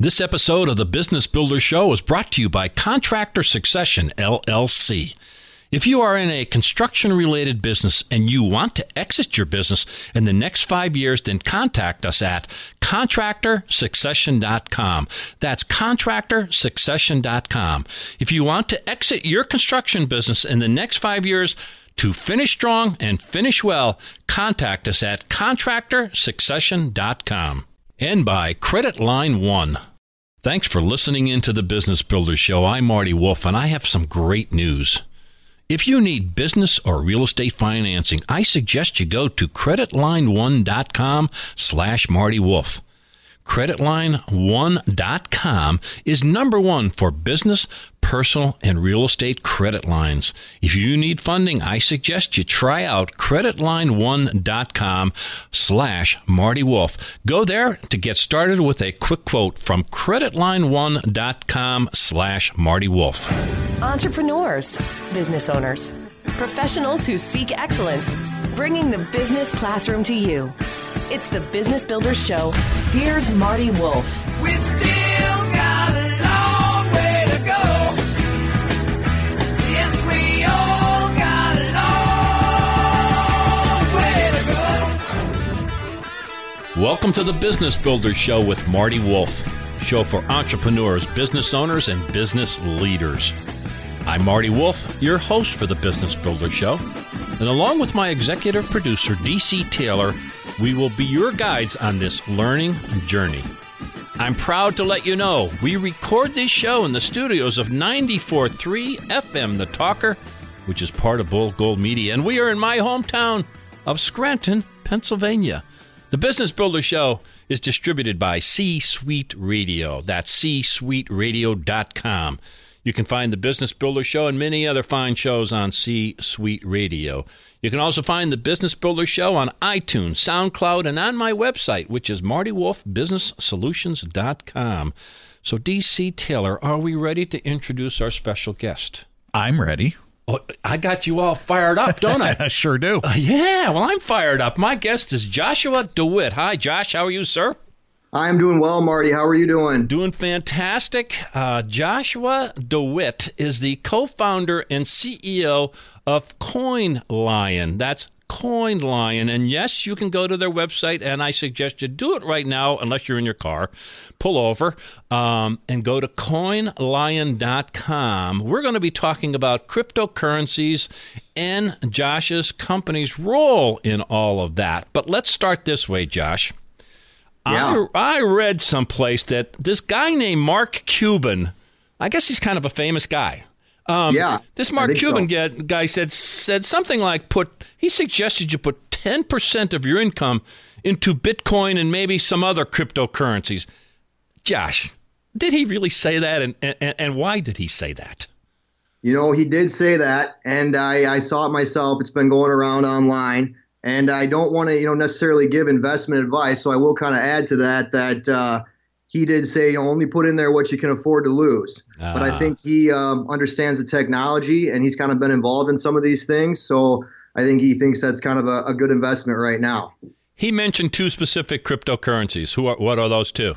This episode of the Business Builder Show is brought to you by Contractor Succession, LLC. If you are in a construction related business and you want to exit your business in the next five years, then contact us at contractorsuccession.com. That's contractorsuccession.com. If you want to exit your construction business in the next five years, to finish strong and finish well, contact us at contractorsuccession.com. And by Credit Line One. Thanks for listening into the Business Builder Show. I'm Marty Wolff, and I have some great news. If you need business or real estate financing, I suggest you go to creditline1.com slash Marty Wolff. Creditline1.com is number one for business, personal, and real estate credit lines. If you need funding, I suggest you try out creditline1.com slash Marty Wolff. Go there to get started with a quick quote from creditline1.com slash Marty Wolff. Entrepreneurs, business owners, professionals who seek excellence, bringing the business classroom to you. It's the Business Builders Show. Here's Marty Wolff. We still got a long way to go. Yes, we all got a long way to go. Welcome to the Business Builder Show with Marty Wolff, show for entrepreneurs, business owners, and business leaders. I'm Marty Wolff, your host for the Business Builder Show, and along with my executive producer, DC Taylor, we will be your guides on this learning journey. I'm proud to let you know we record this show in the studios of 94.3 FM The Talker, which is part of Bold Gold Media, and we are in my hometown of Scranton, Pennsylvania. The Business Builder Show is distributed by C Suite Radio. That's csuiteradio.com. You can find the Business Builder Show and many other fine shows on C Suite Radio. You can also find the Business Builder Show on iTunes, SoundCloud, and on my website, which is martywolfbusinesssolutions.com. So, DC Taylor, are we ready to introduce our special guest? I'm ready. Oh, I got you all fired up, don't I? I sure do. Uh, yeah, well, I'm fired up. My guest is Joshua DeWitt. Hi, Josh. How are you, sir? I'm doing well, Marty. How are you doing? Doing fantastic. Uh, Joshua DeWitt is the co founder and CEO of Coin Lion. That's Coin Lion. And yes, you can go to their website, and I suggest you do it right now, unless you're in your car. Pull over um, and go to coinlion.com. We're going to be talking about cryptocurrencies and Josh's company's role in all of that. But let's start this way, Josh. Yeah. I, I read someplace that this guy named Mark Cuban, I guess he's kind of a famous guy. Um, Yeah, This Mark Cuban so. get, guy said said something like put he suggested you put ten percent of your income into Bitcoin and maybe some other cryptocurrencies. Josh, did he really say that, and and, and why did he say that? You know, he did say that, and I, I saw it myself. It's been going around online, and I don't want to, you know, necessarily give investment advice. So I will kind of add to that that uh, he did say, you know, only put in there what you can afford to lose. But Ah. I think he um, understands the technology, and he's kind of been involved in some of these things. So I think he thinks that's kind of a, a good investment right now. He mentioned two specific cryptocurrencies. Who are what are those two?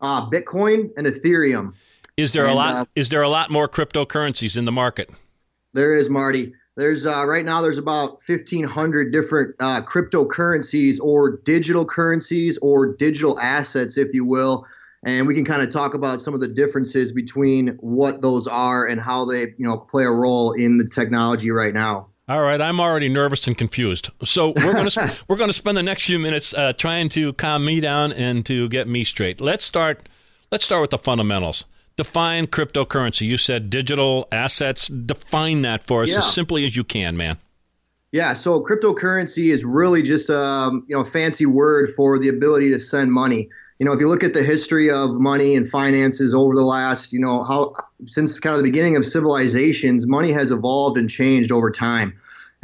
Uh, Bitcoin and Ethereum. Is there a lot? uh, is there a lot more cryptocurrencies in the market? There is Marty. There's uh, right now there's about 1,500 different uh, cryptocurrencies or digital currencies or digital assets, if you will, and we can kind of talk about some of the differences between what those are and how they you know play a role in the technology right now. All right, I'm already nervous and confused. So we're going to we're going to spend the next few minutes uh, trying to calm me down and to get me straight. Let's start. Let's start with the fundamentals. Define cryptocurrency. You said digital assets. Define that for us Yeah. as simply as you can, man. Yeah, so cryptocurrency is really just um, you know a fancy word for the ability to send money. You know, if you look at the history of money and finances over the last, you know, how since kind of the beginning of civilizations, money has evolved and changed over time.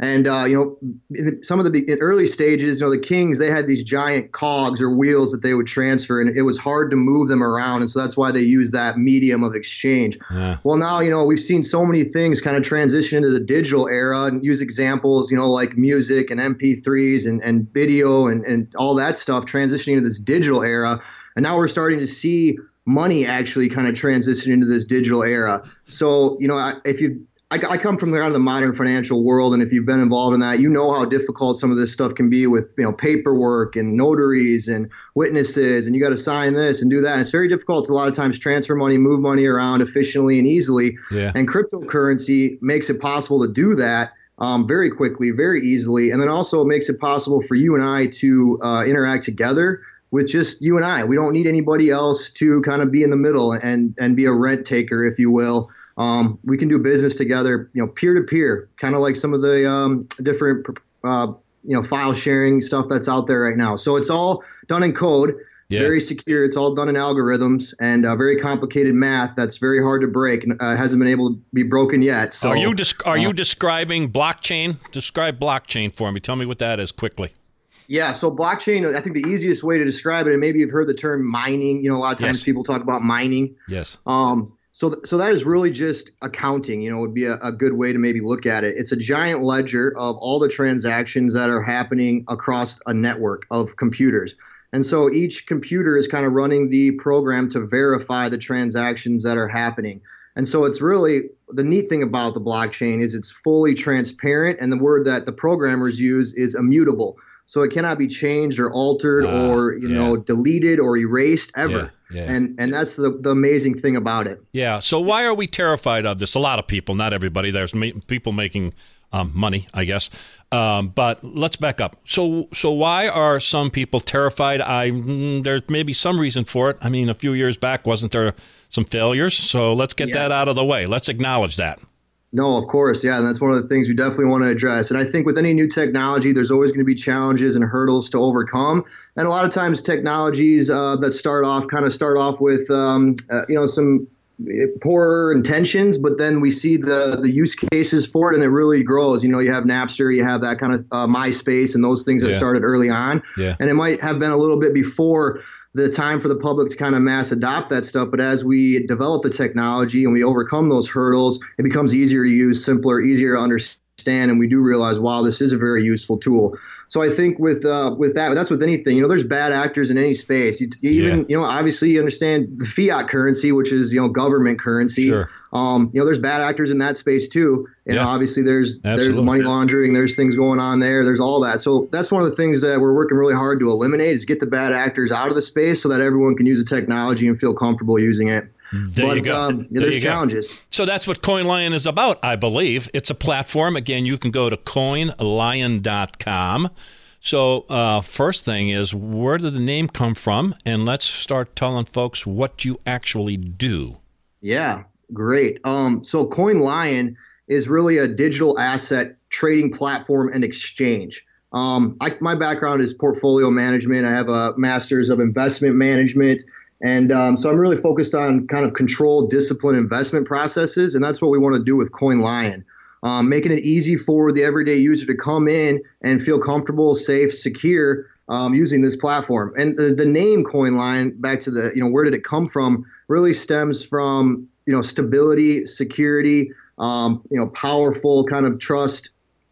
And uh, you know, in some of the in early stages, you know, the kings they had these giant cogs or wheels that they would transfer, and it was hard to move them around, and so that's why they used that medium of exchange. Yeah. Well, now you know we've seen so many things kind of transition into the digital era, and use examples, you know, like music and MP3s and, and video and, and all that stuff transitioning to this digital era. And now we're starting to see money actually kind of transitioned into this digital era. So, you know, I, if you I, I come from kind of the modern financial world, and if you've been involved in that, you know how difficult some of this stuff can be with you know paperwork and notaries and witnesses, and you got to sign this and do that. And it's very difficult to a lot of times transfer money, move money around efficiently and easily. Yeah. And cryptocurrency makes it possible to do that. Um, very quickly, very easily, and then also it makes it possible for you and I to uh, interact together with just you and I. We don't need anybody else to kind of be in the middle and and be a rent taker, if you will. Um, we can do business together, you know, peer to peer, kind of like some of the um, different, uh, you know, file sharing stuff that's out there right now. So it's all done in code. It's Yeah. very secure. It's all done in algorithms and uh, very complicated math that's very hard to break and uh, hasn't been able to be broken yet. So are you desc- are uh, you describing blockchain? Describe blockchain for me. Tell me what that is quickly. Yeah, so blockchain, I think the easiest way to describe it, and maybe you've heard the term mining. You know, a lot of times Yes. people talk about mining. Yes. Um, so, th- so that is really just accounting. You know, would be a, a good way to maybe look at it. It's a giant ledger of all the transactions that are happening across a network of computers. And so each computer is kind of running the program to verify the transactions that are happening. And so it's really the neat thing about the blockchain is it's fully transparent, and the word that the programmers use is immutable. So it cannot be changed or altered Ah, or you yeah. know deleted or erased ever. Yeah, yeah. And and that's the, the amazing thing about it. Yeah. So why are we terrified of this? A lot of people, not everybody. There's ma- people making um, money, I guess. Um, but let's back up. So, so why are some people terrified? I mm, there's maybe some reason for it. I mean, a few years back, wasn't there some failures? So let's get that out of the way. Let's acknowledge that. No, of course, yeah, and that's one of the things we definitely want to address. And I think with any new technology, there's always going to be challenges and hurdles to overcome. And a lot of times, technologies uh, that start off kind of start off with um, uh, you know some eh, poor intentions, but then we see the the use cases for it, and it really grows. You know, you have Napster, you have that kind of uh, MySpace, and those things that Yeah. started early on. Yeah. And it might have been a little bit before the time for the public to kind of mass adopt that stuff. But as we develop the technology and we overcome those hurdles, it becomes easier to use, simpler, easier to understand, and we do realize, wow, this is a very useful tool. So I think with uh, with that, but that's with anything. You know, there's bad actors in any space. You, you even Yeah. you know, obviously, you understand the fiat currency, which is you know government currency. Sure. Um, you know, there's bad actors in that space too. You Yeah. obviously there's there's money laundering, there's things going on there, there's all that. So that's one of the things that we're working really hard to eliminate is get the bad actors out of the space so that everyone can use the technology and feel comfortable using it. There but. Um, yeah, There there's you go. challenges. So that's what CoinLion is about, I believe. It's a platform. Again, you can go to coinlion.com. So, uh, first thing is, where did the name come from? And let's start telling folks what you actually do. Yeah, great. Um, so CoinLion is really a digital asset trading platform and exchange. Um, I, my background is portfolio management. I have a master's of investment management. And um, so I'm really focused on kind of controlled, disciplined investment processes. And that's what we want to do with CoinLion. Um, making it easy for the everyday user to come in and feel comfortable, safe, secure um, using this platform. And the, the name CoinLion, back to the, you know, where did it come from, really stems from, you know, stability, security, um, you know, powerful kind of trust,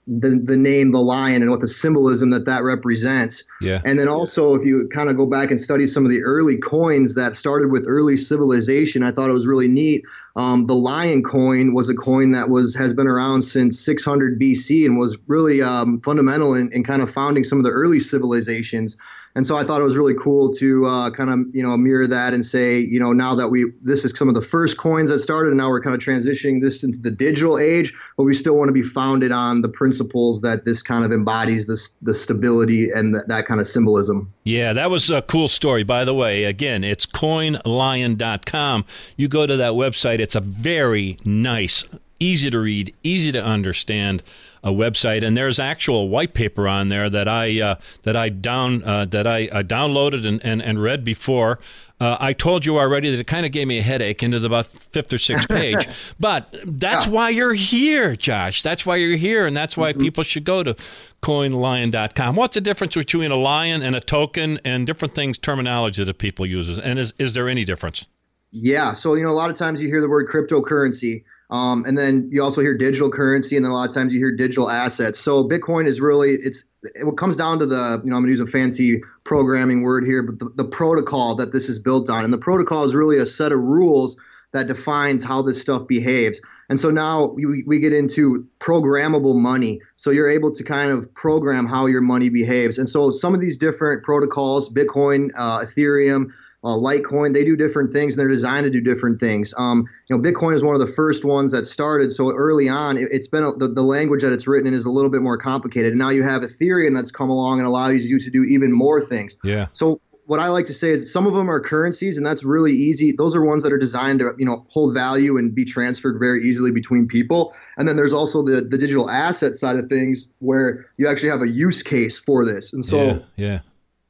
the, the name, the lion, and what the symbolism that that represents. Yeah. And then also, if you kind of go back and study some of the early coins that started with early civilization, I thought it was really neat. Um, the lion coin was a coin that was has been around since 600 BC and was really um, fundamental in, in kind of founding some of the early civilizations. And so I thought it was really cool to uh, kind of you know mirror that and say you know now that we this is some of the first coins that started and now we're kind of transitioning this into the digital age, but we still want to be founded on the principles that this kind of embodies this the stability and that that kind of symbolism. Yeah, that was a cool story. By the way, again, it's coinlion.com. You go to that website, it's a very nice, easy to read, easy to understand a website, and there's actual white paper on there that I uh, that I down uh, that I, I downloaded and, and, and read before. Uh, I told you already that it kind of gave me a headache into the about fifth or sixth page, but that's Yeah. why you're here, Josh. That's why you're here, and that's why people should go to coinlion.com. What's the difference between a lion and a token and different things, terminology that people use? And is, is there any difference? Yeah. So, you know, a lot of times you hear the word cryptocurrency. Um, and then you also hear digital currency, and then a lot of times you hear digital assets. So Bitcoin is really it's it comes down to the you know I'm gonna use a fancy programming word here, but the, the protocol that this is built on, and the protocol is really a set of rules that defines how this stuff behaves. And so now we, we get into programmable money. So you're able to kind of program how your money behaves. And so some of these different protocols, Bitcoin, uh, Ethereum, uh, Litecoin, they do different things and they're designed to do different things. Um, you know, Bitcoin is one of the first ones that started. So early on, it, has been a, the, the language that it's written in is a little bit more complicated. And now you have Ethereum that's come along and allows you to do even more things. Yeah. So what I like to say is some of them are currencies, and that's really easy. Those are ones that are designed to, you know, hold value and be transferred very easily between people. And then there's also the the digital asset side of things where you actually have a use case for this. And so, yeah, yeah.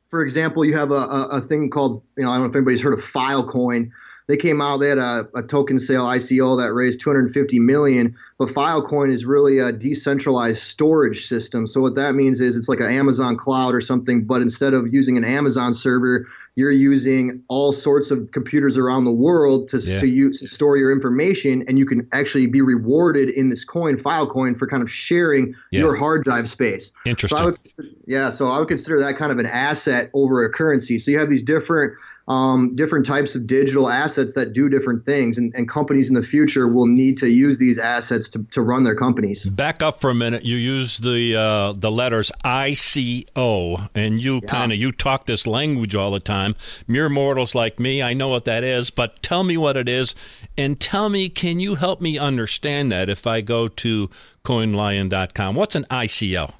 For example, you have a, a, a thing called, you know, I don't know if anybody's heard of Filecoin they came out. They had a, a, token sale ICO that raised 250 million. But Filecoin is really a decentralized storage system. So what that means is it's like an Amazon cloud or something. But instead of using an Amazon server, you're using all sorts of computers around the world to, yeah. to use to store your information, and you can actually be rewarded in this coin, Filecoin, for kind of sharing yeah. your hard drive space. Interesting. So would, yeah, so I would consider that kind of an asset over a currency. So you have these different um, different types of digital assets that do different things, and, and companies in the future will need to use these assets to, to run their companies. Back up for a minute. You use the uh, the letters ICO, and you yeah. kind of you talk this language all the time. Mere mortals like me, I know what that is, but tell me what it is, and tell me, can you help me understand that if I go to coinlion.com? What's an ICO?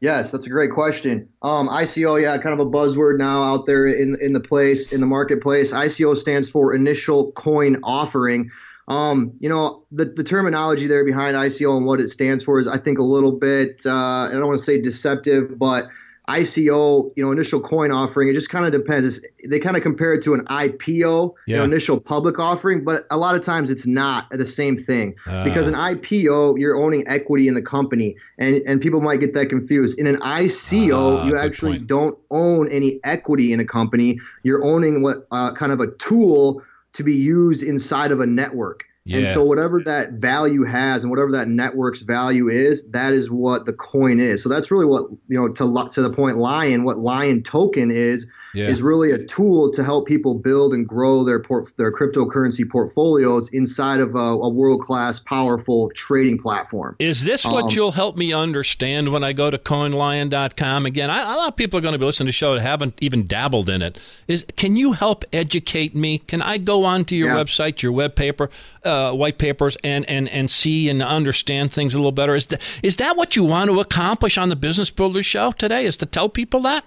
Yes, that's a great question. Um, ICO, yeah, kind of a buzzword now out there in in the place in the marketplace. ICO stands for initial coin offering. Um, you know, the, the terminology there behind ICO and what it stands for is, I think, a little bit, uh, I don't want to say deceptive, but ICO, you know, initial coin offering, it just kind of depends. It's, they kind of compare it to an IPO, yeah. you know, initial public offering, but a lot of times it's not the same thing uh. because an IPO, you're owning equity in the company, and and people might get that confused. In an ICO, uh, you actually don't own any equity in a company. You're owning what uh, kind of a tool to be used inside of a network. Yeah. And so whatever that value has and whatever that network's value is, that is what the coin is. So that's really what you know to to the point Lion, what Lion token is yeah. is really a tool to help people build and grow their port, their cryptocurrency portfolios inside of a, a world class, powerful trading platform. Is this what um, you'll help me understand when I go to CoinLion.com again? I, a lot of people are going to be listening to the show that haven't even dabbled in it. Is can you help educate me? Can I go onto your yeah. website, your web paper, uh, white papers, and, and and see and understand things a little better? Is that, is that what you want to accomplish on the Business Builder Show today? Is to tell people that?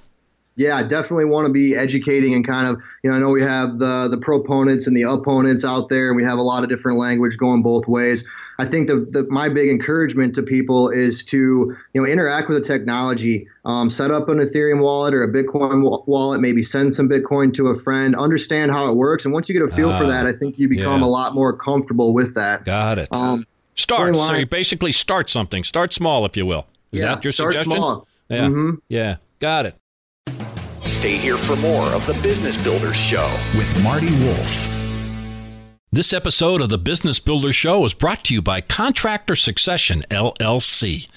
Yeah, I definitely want to be educating and kind of, you know, I know we have the the proponents and the opponents out there, and we have a lot of different language going both ways. I think the, the my big encouragement to people is to, you know, interact with the technology, um, set up an Ethereum wallet or a Bitcoin wallet, maybe send some Bitcoin to a friend, understand how it works, and once you get a feel uh, for that, I think you become yeah. a lot more comfortable with that. Got it. Um, start. So you basically start something. Start small, if you will. Is yeah, that your start suggestion? small. Yeah. Mm-hmm. Yeah. Got it. Stay here for more of the Business Builders Show with Marty Wolff. This episode of the Business Builders Show is brought to you by Contractor Succession, LLC.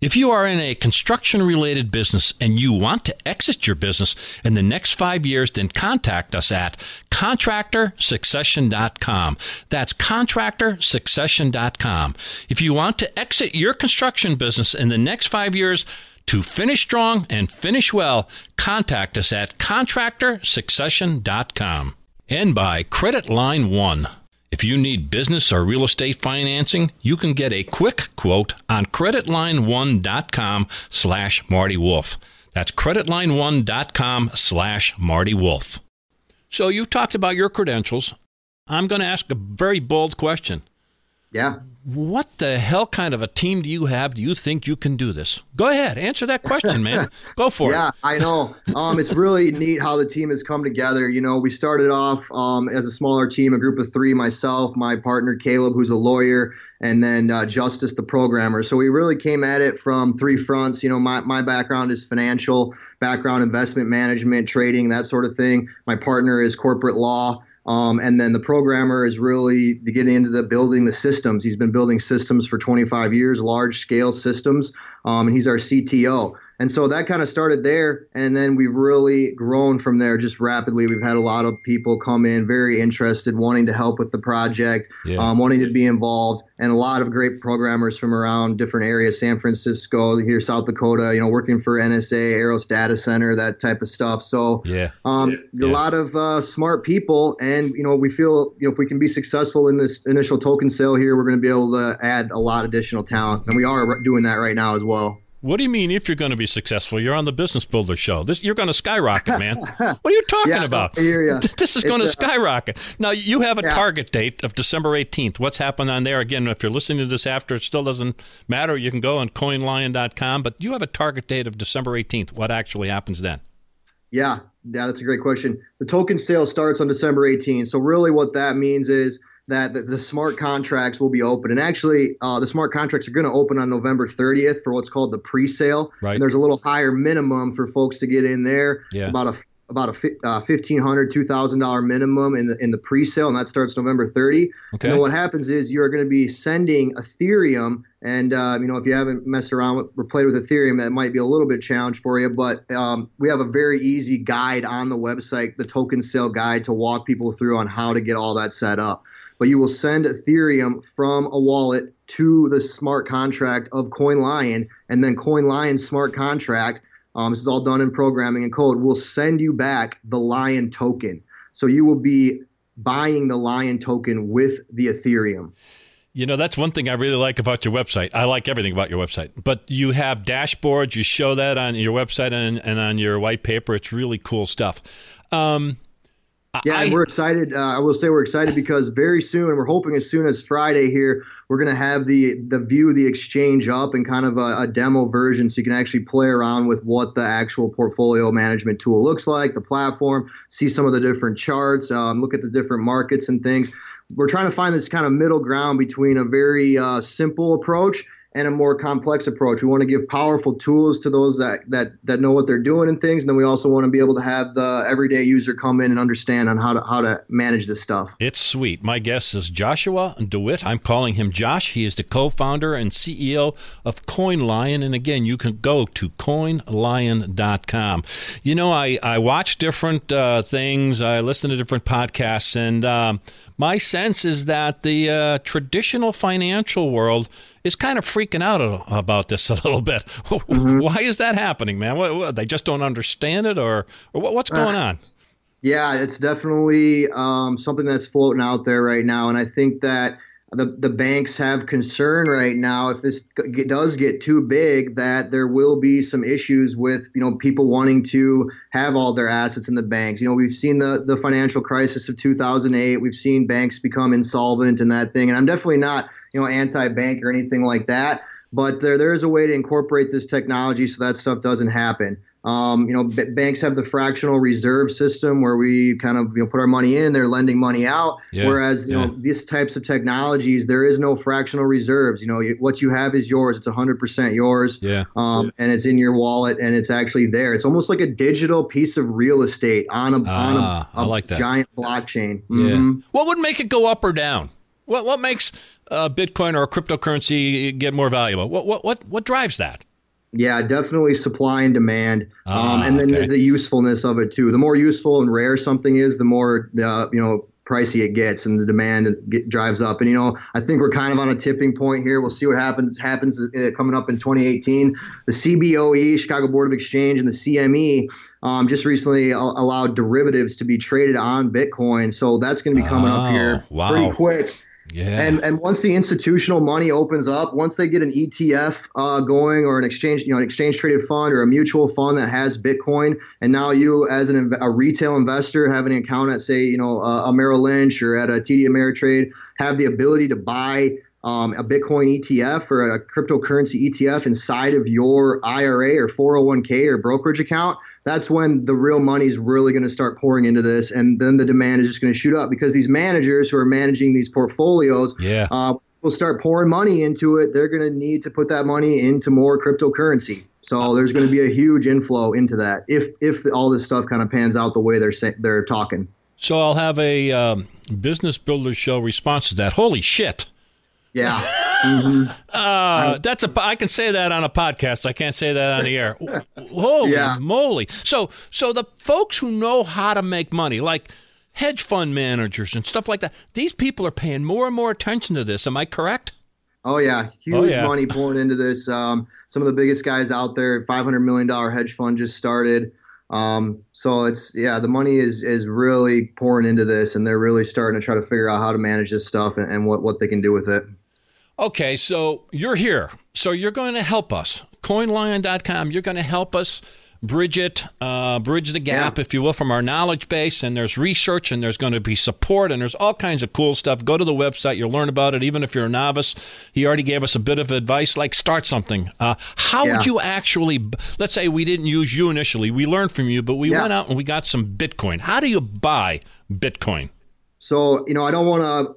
If you are in a construction related business and you want to exit your business in the next five years, then contact us at contractorsuccession.com. That's contractorsuccession.com. If you want to exit your construction business in the next five years, to finish strong and finish well, contact us at contractorsuccession.com. And by Credit Line One. If you need business or real estate financing, you can get a quick quote on creditline1.com slash Marty Wolff. That's creditline1.com slash Marty Wolff. So you've talked about your credentials. I'm going to ask a very bold question. Yeah what the hell kind of a team do you have? Do you think you can do this? Go ahead, answer that question, man. Go for yeah, it. Yeah, I know. Um, it's really neat how the team has come together. You know, we started off um, as a smaller team, a group of three myself, my partner Caleb, who's a lawyer, and then uh, Justice, the programmer. So we really came at it from three fronts. You know, my, my background is financial background, investment management, trading, that sort of thing. My partner is corporate law. Um, and then the programmer is really getting into the building the systems. He's been building systems for 25 years, large scale systems, um, and he's our CTO. And so that kind of started there, and then we've really grown from there just rapidly. We've had a lot of people come in very interested, wanting to help with the project, Yeah. um, wanting to be involved, and a lot of great programmers from around different areas, San Francisco, here, South Dakota, you know, working for NSA, EROS Data Center, that type of stuff. So Yeah. um, a lot of uh, smart people, and you know, we feel you know if we can be successful in this initial token sale here, we're going to be able to add a lot of additional talent, and we are doing that right now as well. What do you mean if you're going to be successful? You're on the Business Builder show. This, you're going to skyrocket, man. what are you talking Yeah, about? I hear ya. This is going to It's, uh, skyrocket. Now, you have a Yeah. target date of December 18th. What's happened on there? Again, if you're listening to this after, it still doesn't matter. You can go on coinlion.com, but you have a target date of December 18th. What actually happens then? Yeah, yeah, that's a great question. The token sale starts on December 18th. So really, what that means is that the, the smart contracts will be open, and actually, uh, the smart contracts are going to open on November 30th for what's called the pre-sale. Right. And there's a little higher minimum for folks to get in there. Yeah. It's about a about a uh, fifteen hundred, two thousand dollar minimum in the in the pre-sale, and that starts November 30. Okay. And then what happens is you're going to be sending Ethereum, and uh, you know if you haven't messed around with or played with Ethereum, that might be a little bit challenge for you. But um, we have a very easy guide on the website, the token sale guide, to walk people through on how to get all that set up. But you will send Ethereum from a wallet to the smart contract of CoinLion, and then CoinLion's smart contract. Um, this is all done in programming and code. Will send you back the Lion token. So you will be buying the Lion token with the Ethereum. You know, that's one thing I really like about your website. I like everything about your website, but you have dashboards. You show that on your website and, and on your white paper. It's really cool stuff. Um, Yeah, I- and we're excited. Uh, I will say we're excited because very soon, we're hoping as soon as Friday here, we're going to have the the view the exchange up and kind of a, a demo version, so you can actually play around with what the actual portfolio management tool looks like, the platform, see some of the different charts, um, look at the different markets and things. We're trying to find this kind of middle ground between a very uh, simple approach and a more complex approach. We want to give powerful tools to those that that that know what they're doing and things, and then we also want to be able to have the everyday user come in and understand on how to how to manage this stuff. It's sweet. My guest is Joshua DeWitt. I'm calling him Josh. He is the co-founder and CEO of CoinLion. And again, you can go to coinlion.com. You know, I, I watch different uh, things. I listen to different podcasts. And um, my sense is that the uh, traditional financial world is kind of freaking out a- about this a little bit. Why is that happening, man? What, what, they just don't understand it or, or what, what's going on? Yeah, it's definitely um, something that's floating out there right now, and I think that the the banks have concern right now if this g- does get too big that there will be some issues with you know people wanting to have all their assets in the banks. You know, we've seen the the financial crisis of 2008. We've seen banks become insolvent and that thing, and I'm definitely not you know anti-bank or anything like that. But there there is a way to incorporate this technology so that stuff doesn't happen. Um, you know, b- banks have the fractional reserve system where we kind of you know put our money in, they're lending money out. Yeah, Whereas you yeah. know these types of technologies, there is no fractional reserves. You know, you, what you have is yours. It's 100% yours. Yeah. Um, and it's in your wallet, and it's actually there. It's almost like a digital piece of real estate on a on Ah, a, I a like that. giant blockchain. Yeah. Mhm. What would make it go up or down? What what makes uh, Bitcoin or cryptocurrency get more valuable? What what what what drives that? Yeah, definitely supply and demand, Ah, um, and then okay. the, the usefulness of it too. The more useful and rare something is, the more uh, you know pricey it gets, and the demand get, drives up. And you know, I think we're kind of on a tipping point here. We'll see what happens happens uh, coming up in 2018. The CBOE, Chicago Board of Exchange, and the CME um, just recently al- allowed derivatives to be traded on Bitcoin, so that's going to be coming Oh, up here wow. pretty quick. Yeah. And and once the institutional money opens up, once they get an ETF uh, going or an exchange, you know, an exchange traded fund or a mutual fund that has Bitcoin, and now you as an a retail investor have an account at say, you know, uh, a Merrill Lynch or at a TD Ameritrade, have the ability to buy. Um, a Bitcoin ETF or a cryptocurrency ETF inside of your IRA or 401k or brokerage account, that's when the real money is really going to start pouring into this, and then the demand is just going to shoot up because these managers who are managing these portfolios, yeah. uh, will start pouring money into it. They're going to need to put that money into more cryptocurrency. So there's going to be a huge inflow into that if if all this stuff kind of pans out the way they're sa- they're talking. So I'll have a um, business builder show response to that. Holy shit! Yeah. hmm Uh, that's a. I can say that on a podcast. I can't say that on the air. Holy Yeah. moly! So, so the folks who know how to make money, like hedge fund managers and stuff like that, these people are paying more and more attention to this. Am I correct? Oh yeah, huge Oh, yeah. money pouring into this. Um, some of the biggest guys out there, five hundred million dollar hedge fund just started. Um, so it's yeah, the money is is really pouring into this, and they're really starting to try to figure out how to manage this stuff and, and what what they can do with it. Okay, so you're here. So you're going to help us. CoinLion.com. You're going to help us bridge it, uh, bridge the gap, Yeah. if you will, from our knowledge base. And there's research, and there's going to be support, and there's all kinds of cool stuff. Go to the website. You'll learn about it. Even if you're a novice, he already gave us a bit of advice, like start something. Uh, how Yeah. would you actually? Let's say we didn't use you initially. We learned from you, but we Yeah. went out and we got some Bitcoin. How do you buy Bitcoin? So you know, I don't want to.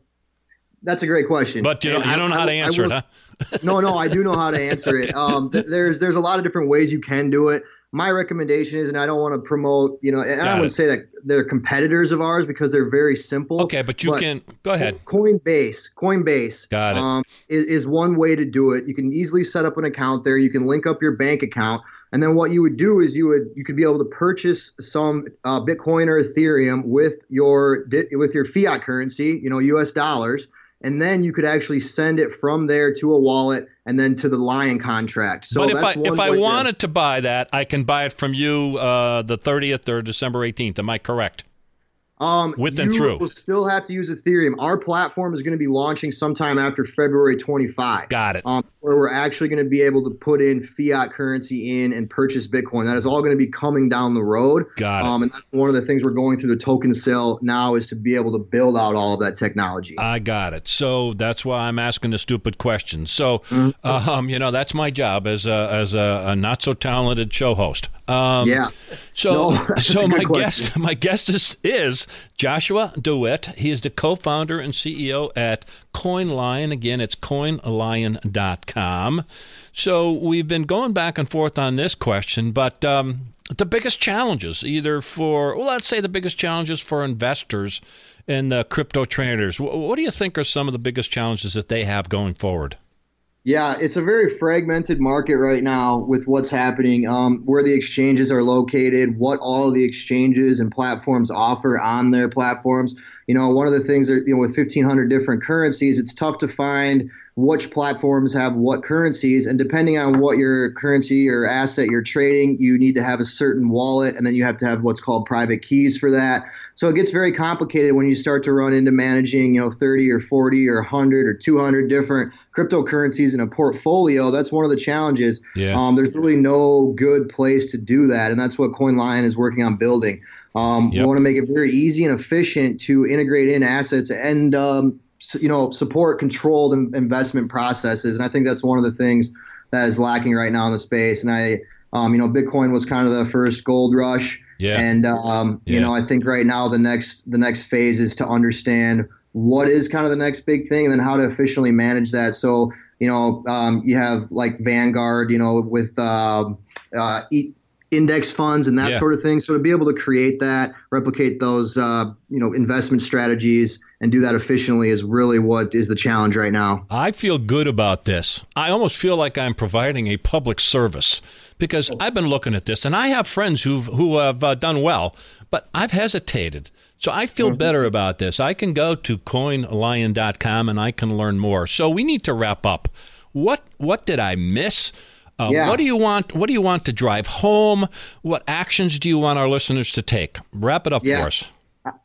That's a great question. But you And don't, you I- don't know I how to will- answer it, huh? no, no, I do know how to answer it. Um, th- there's there's a lot of different ways you can do it. My recommendation is, and I don't want to promote, you know, and Got I wouldn't say that they're competitors of ours because they're very simple. Okay, but you can go ahead. Coinbase, Coinbase, Got it. Um, is, is one way to do it. You can easily set up an account there. You can link up your bank account, and then what you would do is you would you could be able to purchase some uh, Bitcoin or Ethereum with your with your fiat currency, you know, U.S. dollars, and then you could actually send it from there to a wallet and then to the Lion contract. So but if I if I wanted to buy that, I can buy it from you uh, the 30th or December 18th. Am I correct? Um, With and you through. will still have to use Ethereum. Our platform is going to be launching sometime after February 25. Got it. Um, where we're actually going to be able to put in fiat currency in and purchase Bitcoin. That is all going to be coming down the road. Got it. Um, and that's one of the things we're going through the token sale now is to be able to build out all of that technology. I got it. So that's why I'm asking the stupid questions. So, Mm-hmm. um, you know, that's my job as a as a, a not so talented show host. Um, yeah. So, No, so my question. guest, my guest is, is Joshua DeWitt. He is the co-founder and CEO at CoinLion. Again, it's CoinLion.com. So we've been going back and forth on this question, but um, the biggest challenges, either for, well, let's say the biggest challenges for investors and the crypto traders. Wh- What do you think are some of the biggest challenges that they have going forward? Yeah, it's a very fragmented market right now with what's happening, um, where the exchanges are located, what all the exchanges and platforms offer on their platforms. You know, one of the things that, you know, with 1,500 different currencies, it's tough to find which platforms have what currencies. And depending on what your currency or asset you're trading, you need to have a certain wallet, and then you have to have what's called private keys for that. So it gets very complicated when you start to run into managing, you know, 30 or 40 or 100 or 200 different cryptocurrencies in a portfolio. That's one of the challenges. Yeah. Um, there's really no good place to do that, and that's what CoinLion is working on building. Um, Yep. We want to make it very easy and efficient to integrate in assets and um, you know support controlled in- investment processes. And I think that's one of the things that is lacking right now in the space. And I, um, you know, Bitcoin was kind of the first gold rush. Yeah. And um, Yeah. you know, I think right now the next the next phase is to understand what is kind of the next big thing, and then how to efficiently manage that. So you know, um, you have like Vanguard, you know, with um, uh, e- index funds and that Yeah. sort of thing. So to be able to create that, replicate those, uh, you know, investment strategies and do that efficiently is really what is the challenge right now. I feel good about this. I almost feel like I'm providing a public service because I've been looking at this and I have friends who've, who have uh, done well, but I've hesitated. So I feel better about this. I can go to coinlion.com and I can learn more. So we need to wrap up. What what did I miss? Uh, Yeah. What do you want? What do you want to drive home? What actions do you want our listeners to take? Wrap it up Yeah. for us.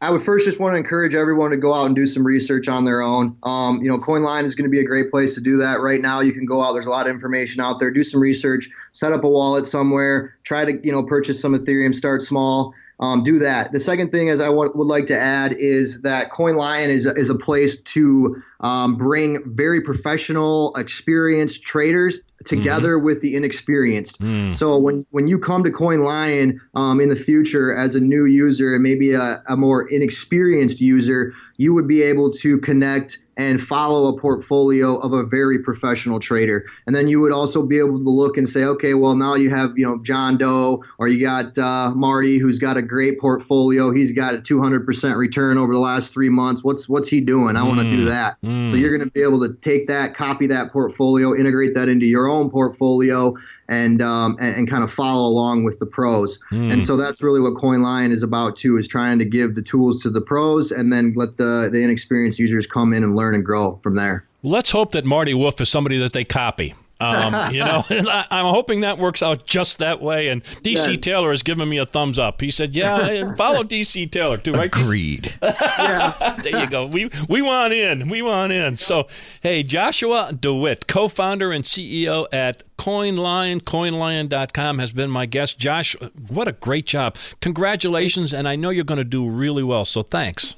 I would first just want to encourage everyone to go out and do some research on their own. Um, you know, CoinLion is going to be a great place to do that. Right now, you can go out. There's a lot of information out there. Do some research. Set up a wallet somewhere. Try to you know purchase some Ethereum. Start small. Um, do that. The second thing is I want, would like to add is that CoinLion is is a place to um, bring very professional, experienced traders together with the inexperienced. So when when you come to CoinLion um, in the future as a new user and maybe a, a more inexperienced user, you would be able to connect and follow a portfolio of a very professional trader. And then you would also be able to look and say, okay, well now you have you know John Doe or you got uh, Marty who's got a great portfolio. He's got a 200% return over the last three months. What's what's he doing? I want to do that. So you're going to be able to take that, copy that portfolio, integrate that into your own portfolio and um, and, and, kind of follow along with the pros. Mm. And so that's really what CoinLion is about too, is trying to give the tools to the pros and then let the the inexperienced users come in and learn and grow from there. Let's hope that Marty Wolff is somebody that they copy. Um, you know, I, am hoping that works out just that way. And DC yes. Taylor has given me a thumbs up. He said, "Yeah, follow DC Taylor too." Right? Agreed. yeah. there you go. We we want in. We want in. So, hey, Joshua DeWitt, co-founder and CEO at CoinLion, CoinLion.com has been my guest. Josh, what a great job! Congratulations, and I know you're going to do really well. So, thanks.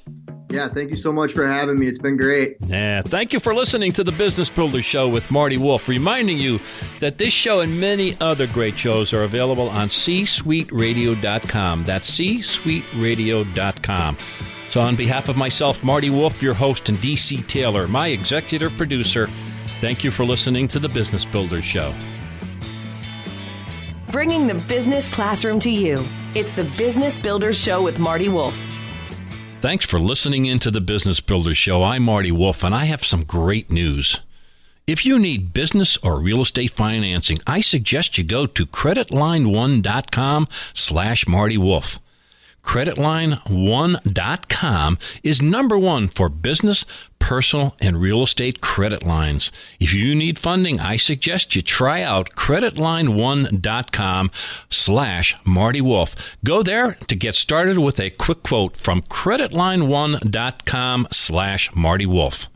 Yeah, thank you so much for having me. It's been great. Yeah, thank you for listening to the Business Builder Show with Marty Wolff, reminding you that this show and many other great shows are available on csuiteradio.com. That's csuiteradio.com. So, on behalf of myself, Marty Wolff, your host, and DC Taylor, my executive producer, thank you for listening to the Business Builder Show. Bringing the business classroom to you. It's the Business Builder Show with Marty Wolff. Thanks for listening into the Business Builder Show. I'm Marty Wolff, and I have some great news. If you need business or real estate financing, I suggest you go to creditline1.com slash Marty Wolff. Creditline1.com is number one for business, personal, and real estate credit lines. If you need funding, I suggest you try out creditline1.com slash Marty Wolff. Go there to get started with a quick quote from creditline1.com slash Marty Wolff.